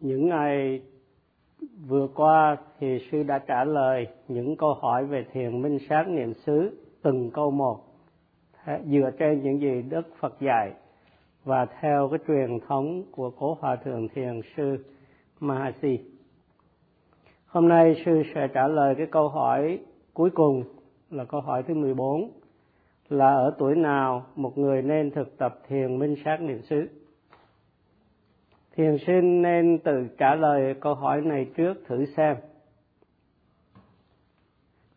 những ngày vừa qua thì sư đã trả lời những câu hỏi về thiền minh sát niệm xứ, từng câu một dựa trên những gì đức phật dạy. Và theo cái truyền thống của cố hòa thượng thiền sư mahasi. Hôm nay sư sẽ trả lời cái câu hỏi cuối cùng là câu hỏi thứ 14 là ở tuổi nào một người nên thực tập thiền minh sát niệm xứ? Thiền sinh nên tự trả lời câu hỏi này trước thử xem.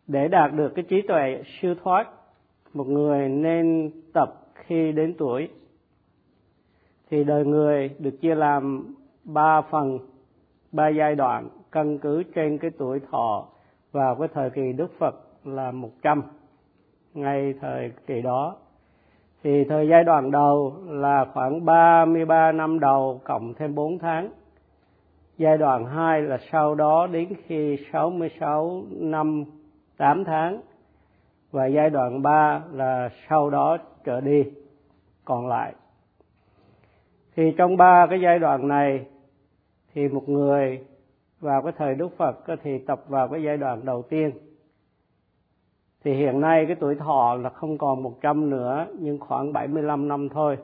Để đạt được cái trí tuệ siêu thoát, một người nên tập khi đến tuổi, thì đời người được chia làm ba phần, ba giai đoạn căn cứ trên cái tuổi thọ vào cái thời kỳ Đức Phật là một trăm. Ngay thời kỳ đó thì thời giai đoạn đầu là khoảng 33 năm đầu, cộng thêm 4 tháng. Giai đoạn 2 là sau đó đến khi 66 năm 8 tháng và giai đoạn 3 là sau đó trở đi, còn lại. Thì trong ba cái giai đoạn này, thì một người vào cái thời Đức Phật thì tập vào cái giai đoạn đầu tiên thì hiện nay cái tuổi thọ là không còn 100 nữa, nhưng khoảng 75 năm thôi.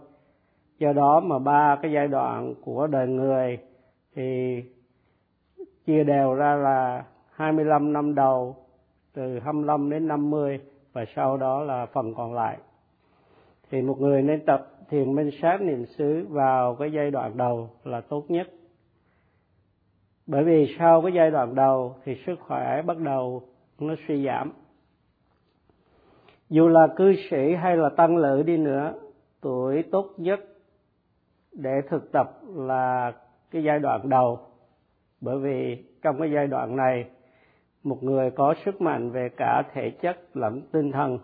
Do đó mà ba cái giai đoạn của đời người thì chia đều ra là 25 năm đầu, từ 25 đến 50 và sau đó là phần còn lại. Thì một người nên tập thiền minh sát niệm xứ vào cái giai đoạn đầu là tốt nhất. Bởi vì sau cái giai đoạn đầu thì sức khỏe bắt đầu nó suy giảm dù là cư sĩ hay là tăng lữ đi nữa, tuổi tốt nhất để thực tập là cái giai đoạn đầu. Bởi vì trong cái giai đoạn này, một người có sức mạnh về cả thể chất lẫn tinh thần,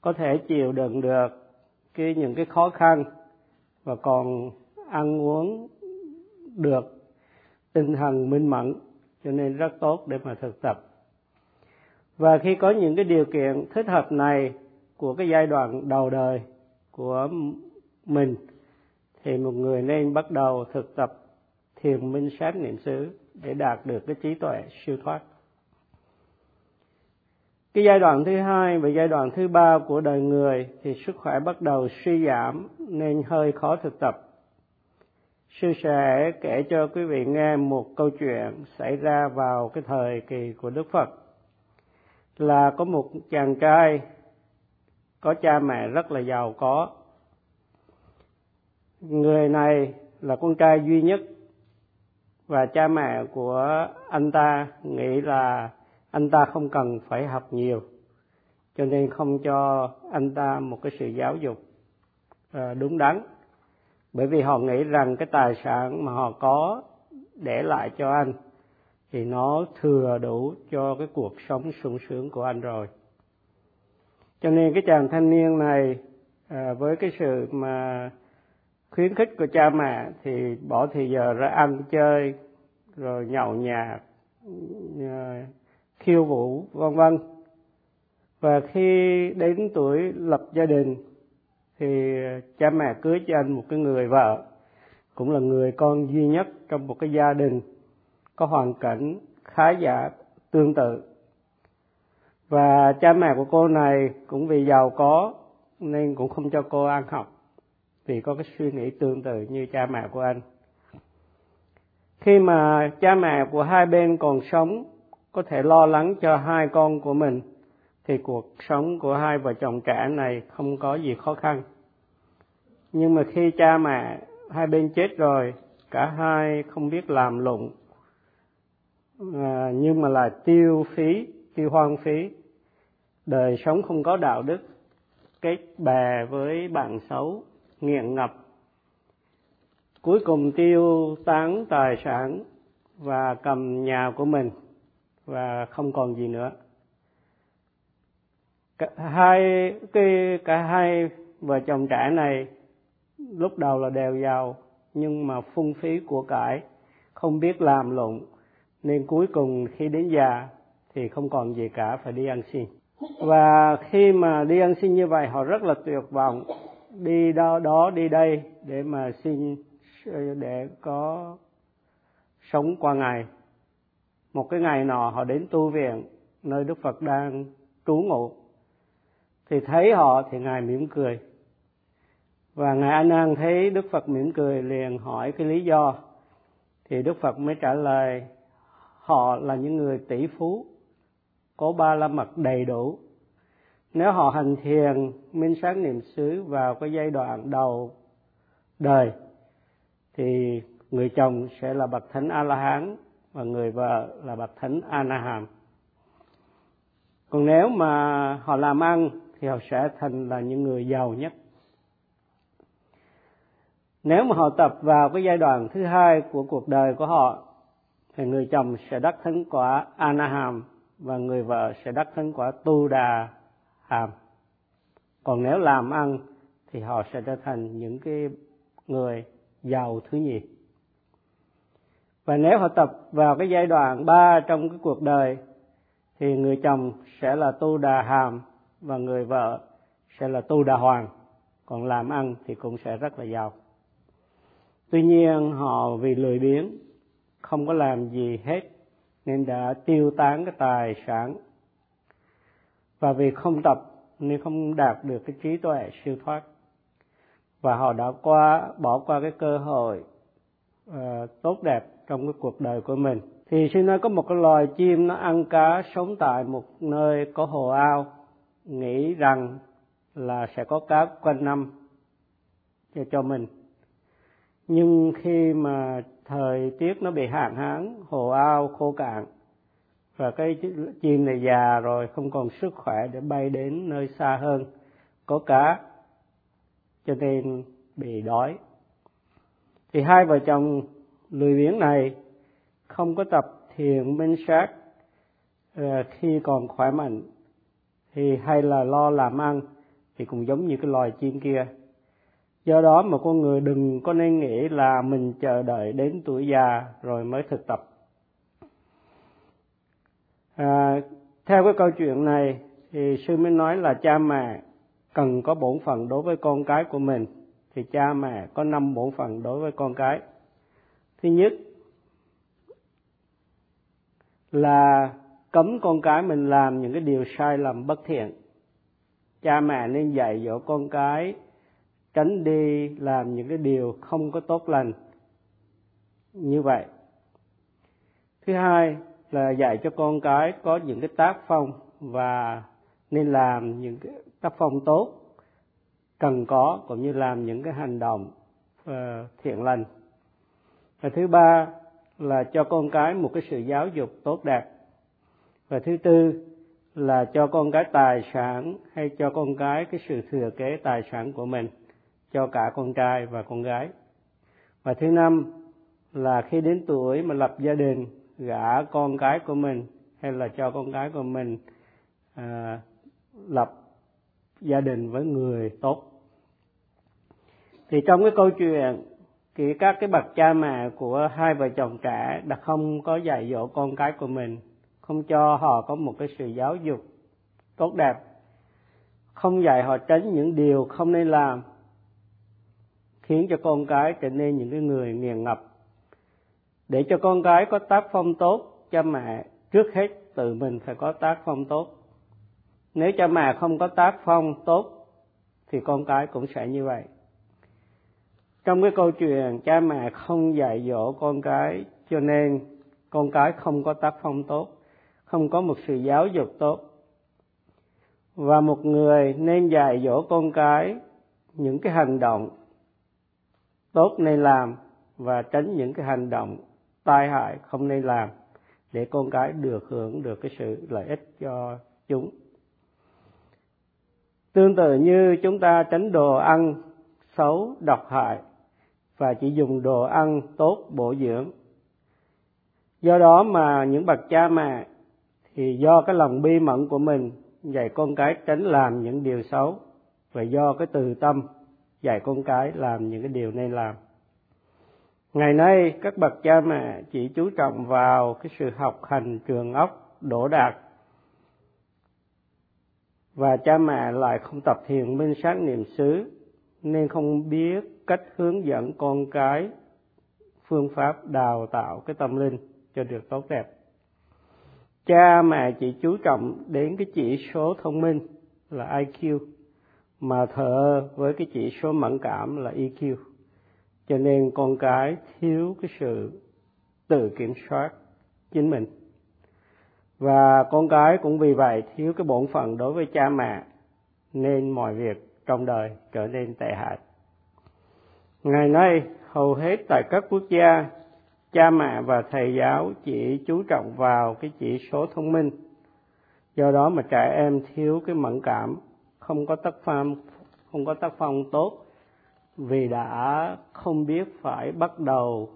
có thể chịu đựng được cái những cái khó khăn và còn ăn uống được tinh thần minh mẫn, cho nên rất tốt để mà thực tập và khi có những cái điều kiện thích hợp này của cái giai đoạn đầu đời của mình, thì một người nên bắt đầu thực tập thiền minh sát niệm xứ để đạt được cái trí tuệ siêu thoát. Cái giai đoạn thứ hai và giai đoạn thứ ba của đời người thì sức khỏe bắt đầu suy giảm nên hơi khó thực tập. Sư sẽ kể cho quý vị nghe một câu chuyện xảy ra vào cái thời kỳ của đức phật là có một chàng trai có cha mẹ rất là giàu có. Người này là con trai duy nhất và cha mẹ của anh ta nghĩ là anh ta không cần phải học nhiều, cho nên không cho anh ta một cái sự giáo dục ờ, đúng đắn. Bởi vì họ nghĩ rằng cái tài sản mà họ có để lại cho anh thì nó thừa đủ cho cái cuộc sống sung sướng của anh rồi. Cho nên cái chàng thanh niên này à, với cái sự mà khuyến khích của cha mẹ thì bỏ thì giờ ra ăn chơi rồi nhậu nhạt à, khiêu vũ vân vân. Và khi đến tuổi lập gia đình thì cha mẹ cưới cho anh một cái người vợ cũng là người con duy nhất trong một cái gia đình có hoàn cảnh khá giả tương tự. Và cha mẹ của cô này cũng vì giàu có nên cũng không cho cô ăn học vì có cái suy nghĩ tương tự như cha mẹ của anh. Khi mà cha mẹ của hai bên còn sống, có thể lo lắng cho hai con của mình, thì cuộc sống của hai vợ chồng trẻ này không có gì khó khăn. Nhưng mà khi cha mẹ hai bên chết rồi, cả hai không biết làm lụng à, nhưng mà là tiêu phí tiêu hoang phí. Đời sống không có đạo đức. Kết bè với bạn xấu nghiện ngập. Cuối cùng tiêu tán tài sản và cầm nhà của mình và không còn gì nữa. Cả hai cái cả hai vợ chồng trẻ này lúc đầu là đều giàu nhưng mà phung phí của cải không biết làm lụng nên cuối cùng khi đến già thì không còn gì cả, phải đi ăn xin. Và khi mà đi ăn xin như vậy, họ rất là tuyệt vọng. Đi đó đó, đi đây để mà xin, để có sống qua ngày. Một cái ngày nọ họ đến tu viện, nơi đức phật đang trú ngụ. Thì thấy họ thì ngài mỉm cười. Và ngài a nan thấy đức phật mỉm cười liền hỏi cái lý do. Thì đức phật mới trả lời họ là những người tỷ phú, có ba la mật đầy đủ. Nếu họ hành thiền, minh sáng niệm xứ vào cái giai đoạn đầu đời, thì người chồng sẽ là bậc thánh a la hán và người vợ là bậc thánh a na hàm còn nếu mà họ làm ăn, thì họ sẽ thành là những người giàu nhất. Nếu mà họ tập vào cái giai đoạn thứ hai của cuộc đời của họ thì người chồng sẽ đắc thánh quả anaham và người vợ sẽ đắc thánh quả tu đà hàm còn nếu làm ăn thì họ sẽ trở thành những cái người giàu thứ nhì. Và nếu họ tập vào cái giai đoạn ba trong cái cuộc đời thì người chồng sẽ là tu đà hàm và người vợ sẽ là tu đà hoàng còn làm ăn thì cũng sẽ rất là giàu. Tuy nhiên họ vì lười biếng không có làm gì hết nên đã tiêu tán cái tài sản. Và vì không tập nên không đạt được cái trí tuệ siêu thoát. Và họ đã qua bỏ qua cái cơ hội uh, tốt đẹp trong cái cuộc đời của mình. Thì xin nói có một cái loài chim nó ăn cá sống tại một nơi có hồ ao nghĩ rằng là sẽ có cá quanh năm cho cho mình nhưng khi mà thời tiết nó bị hạn hán, hồ ao, khô cạn, và cái chim này già rồi, không còn sức khỏe để bay đến nơi xa hơn, có cá, cho nên bị đói. Thì hai vợ chồng lười biếng này không có tập thiền minh sát ờ, khi còn khỏe mạnh, thì hay là lo làm ăn thì cũng giống như cái loài chim kia do đó mà con người đừng có nên nghĩ là mình chờ đợi đến tuổi già rồi mới thực tập. À, theo cái câu chuyện này thì sư mới nói là cha mẹ cần có bổn phận đối với con cái của mình. Thì cha mẹ có năm bổn phận đối với con cái. Thứ nhất là cấm con cái mình làm những cái điều sai lầm bất thiện. Cha mẹ nên dạy dỗ con cái tránh đi làm những cái điều không có tốt lành. Như vậy thứ hai là dạy cho con cái có những cái tác phong và nên làm những cái tác phong tốt cần có cũng như làm những cái hành động uh, thiện lành. Và thứ ba là cho con cái một cái sự giáo dục tốt đẹp. Và thứ tư là cho con cái tài sản hay cho con cái cái sự thừa kế tài sản của mình cho cả con trai và con gái. Và thứ năm là khi đến tuổi mà lập gia đình gả con cái của mình hay là cho con cái của mình à, lập gia đình với người tốt. Thì trong cái câu chuyện thì các cái bậc cha mẹ của hai vợ chồng trẻ đã không có dạy dỗ con cái của mình không cho họ có một cái sự giáo dục tốt đẹp không dạy họ tránh những điều không nên làm khiến cho con cái trở nên những cái người nghiền ngập. Để cho con cái có tác phong tốt, cha mẹ trước hết tự mình phải có tác phong tốt. Nếu cha mẹ không có tác phong tốt, thì con cái cũng sẽ như vậy. Trong cái câu chuyện cha mẹ không dạy dỗ con cái, cho nên con cái không có tác phong tốt, không có một sự giáo dục tốt. Và một người nên dạy dỗ con cái những cái hành động tốt nên làm và tránh những cái hành động tai hại không nên làm để con cái được hưởng được cái sự lợi ích cho chúng. Tương tự như chúng ta tránh đồ ăn xấu độc hại và chỉ dùng đồ ăn tốt bổ dưỡng. Do đó mà những bậc cha mẹ thì do cái lòng bi mẫn của mình dạy con cái tránh làm những điều xấu và do cái từ tâm dạy con cái làm những cái điều nên làm. Ngày nay, các bậc cha mẹ chỉ chú trọng vào cái sự học hành trường óc đỗ đạt. Và cha mẹ lại không tập thiền minh sát niệm xứ, nên không biết cách hướng dẫn con cái phương pháp đào tạo cái tâm linh cho được tốt đẹp. Cha mẹ chỉ chú trọng đến cái chỉ số thông minh là IQ mà thợ với cái chỉ số mẫn cảm là EQ cho nên con cái thiếu cái sự tự kiểm soát chính mình. Và con cái cũng vì vậy thiếu cái bổn phận đối với cha mẹ, nên mọi việc trong đời trở nên tệ hại. Ngày nay, hầu hết tại các quốc gia, cha mẹ và thầy giáo chỉ chú trọng vào cái chỉ số thông minh. Do đó mà trẻ em thiếu cái mẫn cảm không có tác phong không có tác phong tốt. Vì đã không biết phải bắt đầu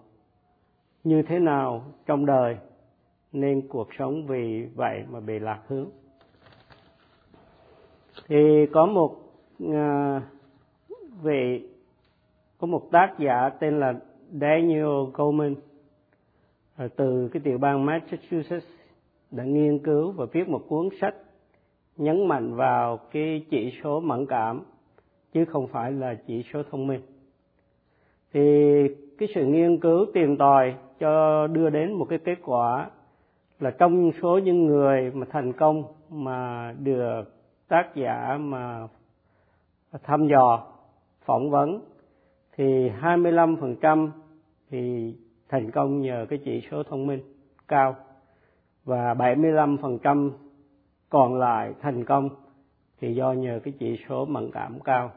như thế nào trong đời nên cuộc sống vì vậy mà bị lạc hướng. Thì có một à, vị có một tác giả tên là Daniel Goleman à, từ cái tiểu bang Massachusetts đã nghiên cứu và viết một cuốn sách nhấn mạnh vào cái chỉ số mẫn cảm, chứ không phải là chỉ số thông minh. Thì cái sự nghiên cứu tìm tòi cho đưa đến một cái kết quả là trong số những người mà thành công mà được tác giả mà thăm dò, phỏng vấn, thì 25% thì thành công nhờ cái chỉ số thông minh cao và 75% còn lại thành công thì do nhờ cái chỉ số mẫn cảm cao.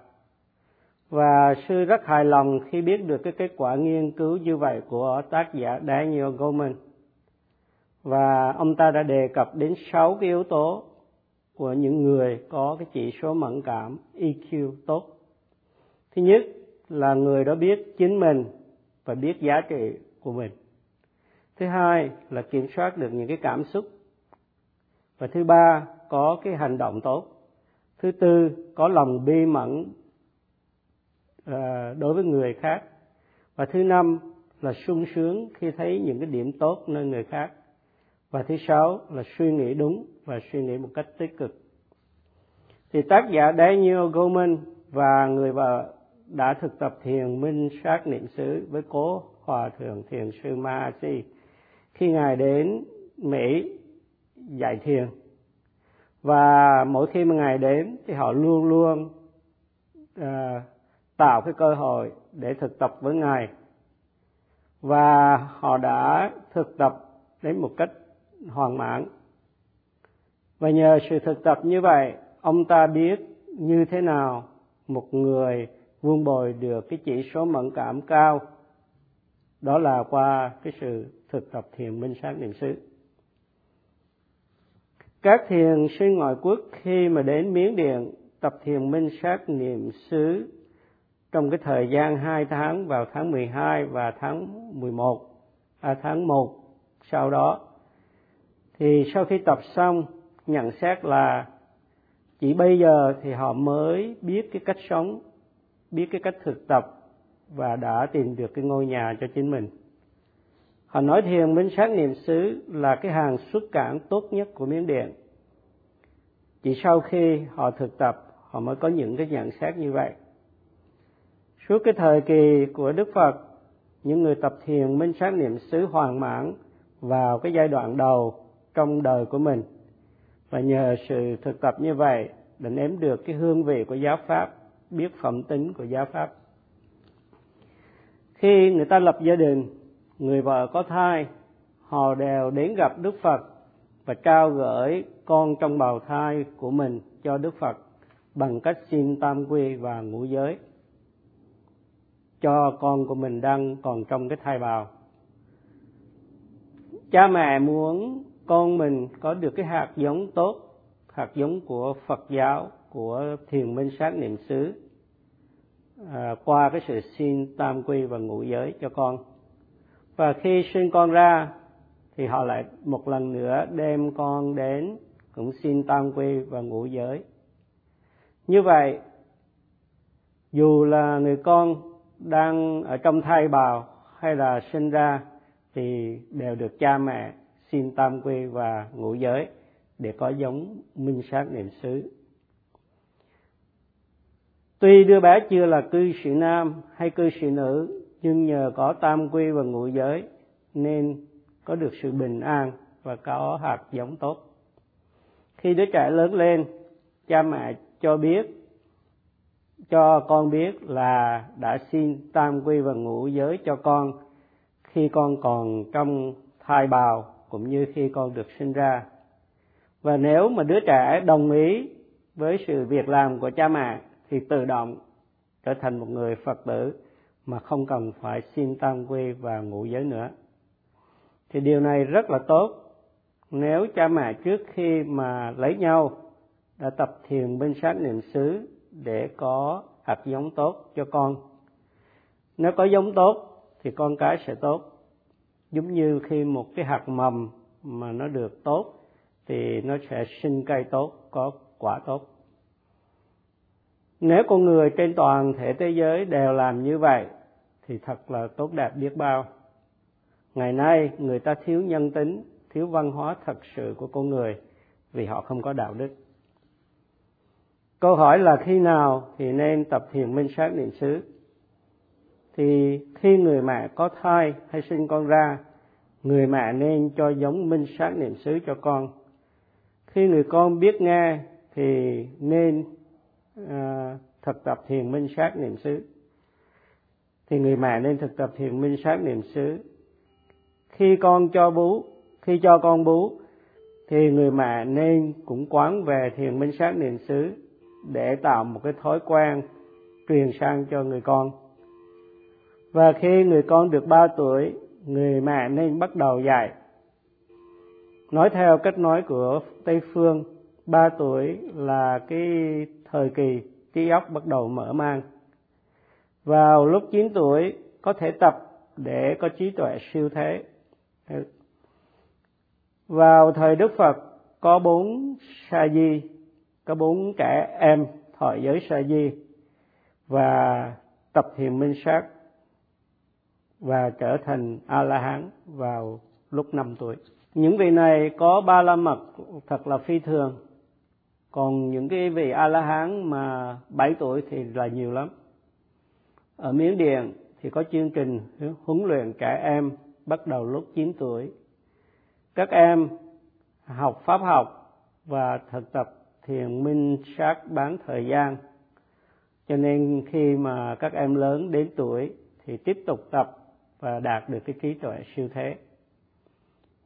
Và sư rất hài lòng khi biết được cái kết quả nghiên cứu như vậy của tác giả Daniel Goleman. Và ông ta đã đề cập đến sáu cái yếu tố của những người có cái chỉ số mẫn cảm EQ tốt. Thứ nhất là người đó biết chính mình và biết giá trị của mình. Thứ hai là kiểm soát được những cái cảm xúc. Và thứ ba có cái hành động tốt. Thứ tư có lòng bi mẫn à, đối với người khác. Và thứ năm là sung sướng khi thấy những cái điểm tốt nơi người khác. Và thứ sáu là suy nghĩ đúng và suy nghĩ một cách tích cực. Thì tác giả Daniel Goleman và người vợ đã thực tập thiền minh sát niệm xứ với cố hòa thượng thiền sư Mahasi khi ngài đến Mỹ dạy thiền. Và mỗi khi mà ngài đến thì họ luôn luôn uh, tạo cái cơ hội để thực tập với ngài. Và họ đã thực tập đến một cách hoàn mãn. Và nhờ sự thực tập như vậy ông ta biết như thế nào một người vuông bồi được cái chỉ số mẫn cảm cao. Đó là qua cái sự thực tập thiền minh sát niệm xứ các thiền sư ngoại quốc khi mà đến miến điện tập thiền minh sát niệm xứ trong cái thời gian 2 tháng vào tháng 12 và tháng 11 à, tháng 1 sau đó thì sau khi tập xong nhận xét là chỉ bây giờ thì họ mới biết cái cách sống biết cái cách thực tập và đã tìm được cái ngôi nhà cho chính mình họ nói thiền minh sát niệm xứ là cái hàng xuất cản tốt nhất của miến điện chỉ sau khi họ thực tập, họ mới có những cái nhận xét như vậy. Suốt cái thời kỳ của đức phật, những người tập thiền minh sát niệm xứ hoàn mãn vào cái giai đoạn đầu trong đời của mình. Và nhờ sự thực tập như vậy để nếm được cái hương vị của giáo pháp, biết phẩm tính của giáo pháp. Khi người ta lập gia đình người vợ có thai họ đều đến gặp đức phật và trao gửi con trong bào thai của mình cho đức phật bằng cách xin tam quy và ngũ giới. Cho con của mình đang còn trong cái thai bào. Cha mẹ muốn con mình có được cái hạt giống tốt hạt giống của phật giáo của thiền minh sát niệm xứ à, qua cái sự xin tam quy và ngũ giới cho con và khi sinh con ra, thì họ lại một lần nữa đem con đến, cũng xin tam quy và ngũ giới. Như vậy, dù là người con đang ở trong thai bào hay là sinh ra, thì đều được cha mẹ xin tam quy và ngũ giới để có giống minh sát niệm xứ. Tuy đứa bé chưa là cư sĩ nam hay cư sĩ nữ nhưng nhờ có tam quy và ngũ giới, nên có được sự bình an và có hạt giống tốt. Khi đứa trẻ lớn lên, cha mẹ cho biết, cho con biết là đã xin tam quy và ngũ giới cho con khi con còn trong thai bào cũng như khi con được sinh ra. Và nếu mà đứa trẻ đồng ý với sự việc làm của cha mẹ, thì tự động trở thành một người phật tử mà không cần phải xin tam quy và ngũ giới nữa. Thì điều này rất là tốt. Nếu cha mẹ trước khi mà lấy nhau đã tập thiền bên sát niệm xứ để có hạt giống tốt cho con. Nếu có giống tốt thì con cái sẽ tốt. Giống như khi một cái hạt mầm mà nó được tốt thì nó sẽ sinh cây tốt, có quả tốt nếu con người trên toàn thể thế giới đều làm như vậy, thì thật là tốt đẹp biết bao. Ngày nay, người ta thiếu nhân tính, thiếu văn hóa thật sự của con người vì họ không có đạo đức. Câu hỏi là khi nào thì nên tập thiền minh sát niệm xứ? Thì khi người mẹ có thai hay sinh con ra, người mẹ nên cho giống minh sát niệm xứ cho con. Khi người con biết nghe thì nên à, thực tập thiền minh sát niệm xứ. Thì người mẹ nên thực tập thiền minh sát niệm xứ. Khi con cho bú khi cho con bú thì người mẹ nên cũng quán về thiền minh sát niệm xứ để tạo một cái thói quen truyền sang cho người con. Và khi người con được ba tuổi người mẹ nên bắt đầu dạy. Nói theo cách nói của tây phương 3 tuổi là cái thời kỳ trí óc bắt đầu mở mang. Vào lúc 9 tuổi, có thể tập để có trí tuệ siêu thế. Vào thời đức phật, có bốn sa di, có bốn trẻ em, thọ giới sa di và tập thiền minh sát và trở thành a la hán vào lúc 5 tuổi. Những vị này có ba la mật, thật là phi thường còn những cái vị a la hán mà 7 tuổi thì là nhiều lắm. Ở miến điện thì có chương trình huấn luyện trẻ em bắt đầu lúc 9 tuổi. Các em học pháp học và thực tập thiền minh sát bán thời gian. Cho nên khi mà các em lớn đến tuổi thì tiếp tục tập và đạt được cái trí tuệ siêu thế.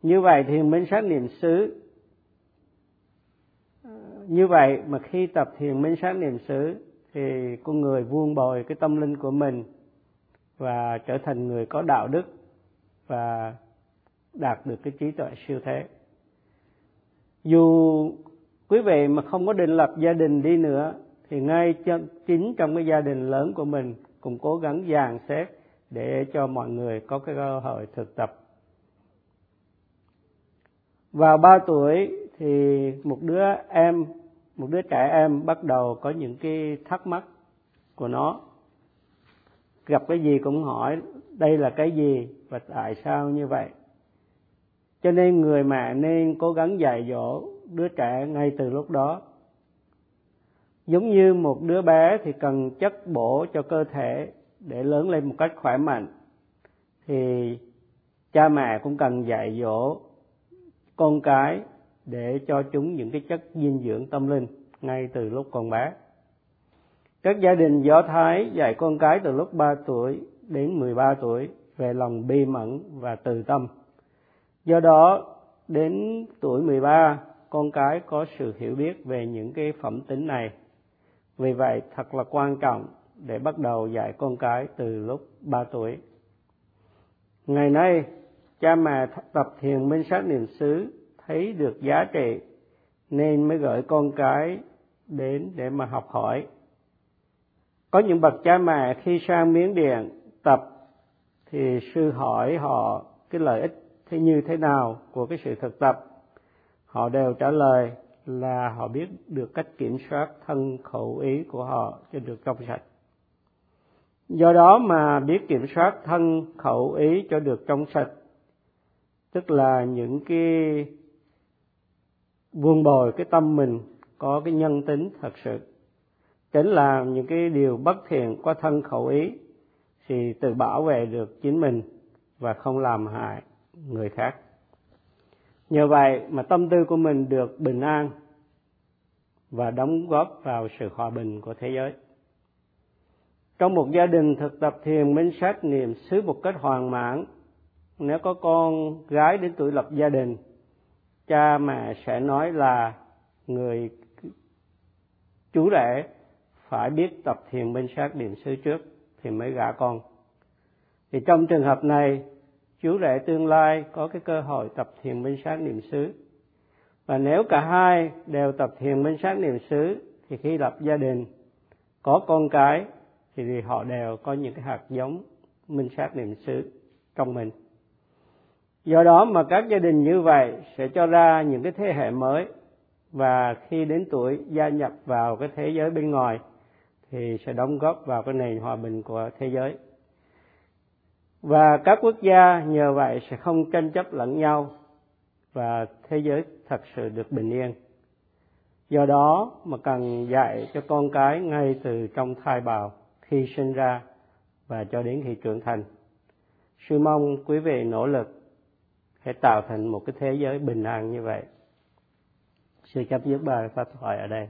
Như vậy thiền minh sát niệm xứ như vậy mà khi tập thiền minh sát niệm xứ, thì con người vuông bồi cái tâm linh của mình và trở thành người có đạo đức và đạt được cái trí tuệ siêu thế. Dù quý vị mà không có định lập gia đình đi nữa, thì ngay chính trong cái gia đình lớn của mình cũng cố gắng dàn xếp để cho mọi người có cái cơ hội thực tập. Vào ba tuổi thì một đứa em, một đứa trẻ em bắt đầu có những cái thắc mắc của nó. Gặp cái gì cũng hỏi, đây là cái gì và tại sao như vậy? Cho nên người mẹ nên cố gắng dạy dỗ đứa trẻ ngay từ lúc đó. Giống như một đứa bé thì cần chất bổ cho cơ thể để lớn lên một cách khỏe mạnh. Thì cha mẹ cũng cần dạy dỗ con cái để cho chúng những cái chất dinh dưỡng tâm linh ngay từ lúc còn bé. Các gia đình Do Thái dạy con cái từ lúc 3 tuổi đến 13 tuổi về lòng bi mẫn và từ tâm. Do đó, đến tuổi 13, con cái có sự hiểu biết về những cái phẩm tính này. Vì vậy, thật là quan trọng để bắt đầu dạy con cái từ lúc 3 tuổi. Ngày nay, cha mẹ tập thiền minh sát niệm xứ thấy được giá trị, nên mới gửi con cái đến để mà học hỏi. Có những bậc cha mẹ khi sang miếng điện tập thì sư hỏi họ cái lợi ích thế như thế nào của cái sự thực tập. Họ đều trả lời là họ biết được cách kiểm soát thân khẩu ý của họ cho được trong sạch do đó mà biết kiểm soát thân khẩu ý cho được trong sạch, tức là những cái buông bồi cái tâm mình, có cái nhân tính thật sự. Tránh làm những cái điều bất thiện qua thân khẩu ý, thì tự bảo vệ được chính mình và không làm hại người khác. Nhờ vậy mà tâm tư của mình được bình an và đóng góp vào sự hòa bình của thế giới. Trong một gia đình thực tập thiền minh sát niệm xứ một cách hoàn mãn, nếu có con gái đến tuổi lập gia đình cha mẹ sẽ nói là người chú rể phải biết tập thiền minh sát niệm xứ trước thì mới gả con. Thì trong trường hợp này, chú rể tương lai có cái cơ hội tập thiền minh sát niệm xứ. Và nếu cả hai đều tập thiền minh sát niệm xứ thì khi lập gia đình, có con cái thì họ đều có những cái hạt giống minh sát niệm xứ trong mình do đó mà các gia đình như vậy sẽ cho ra những cái thế hệ mới. Và khi đến tuổi gia nhập vào cái thế giới bên ngoài, thì sẽ đóng góp vào cái nền hòa bình của thế giới. Và các quốc gia nhờ vậy sẽ không tranh chấp lẫn nhau và thế giới thật sự được bình yên. Do đó mà cần dạy cho con cái ngay từ trong thai bào khi sinh ra và cho đến khi trưởng thành. Sư mong quý vị nỗ lực để tạo thành một cái thế giới bình an như vậy. Sư chấp dứt ba pháp thoại ở đây.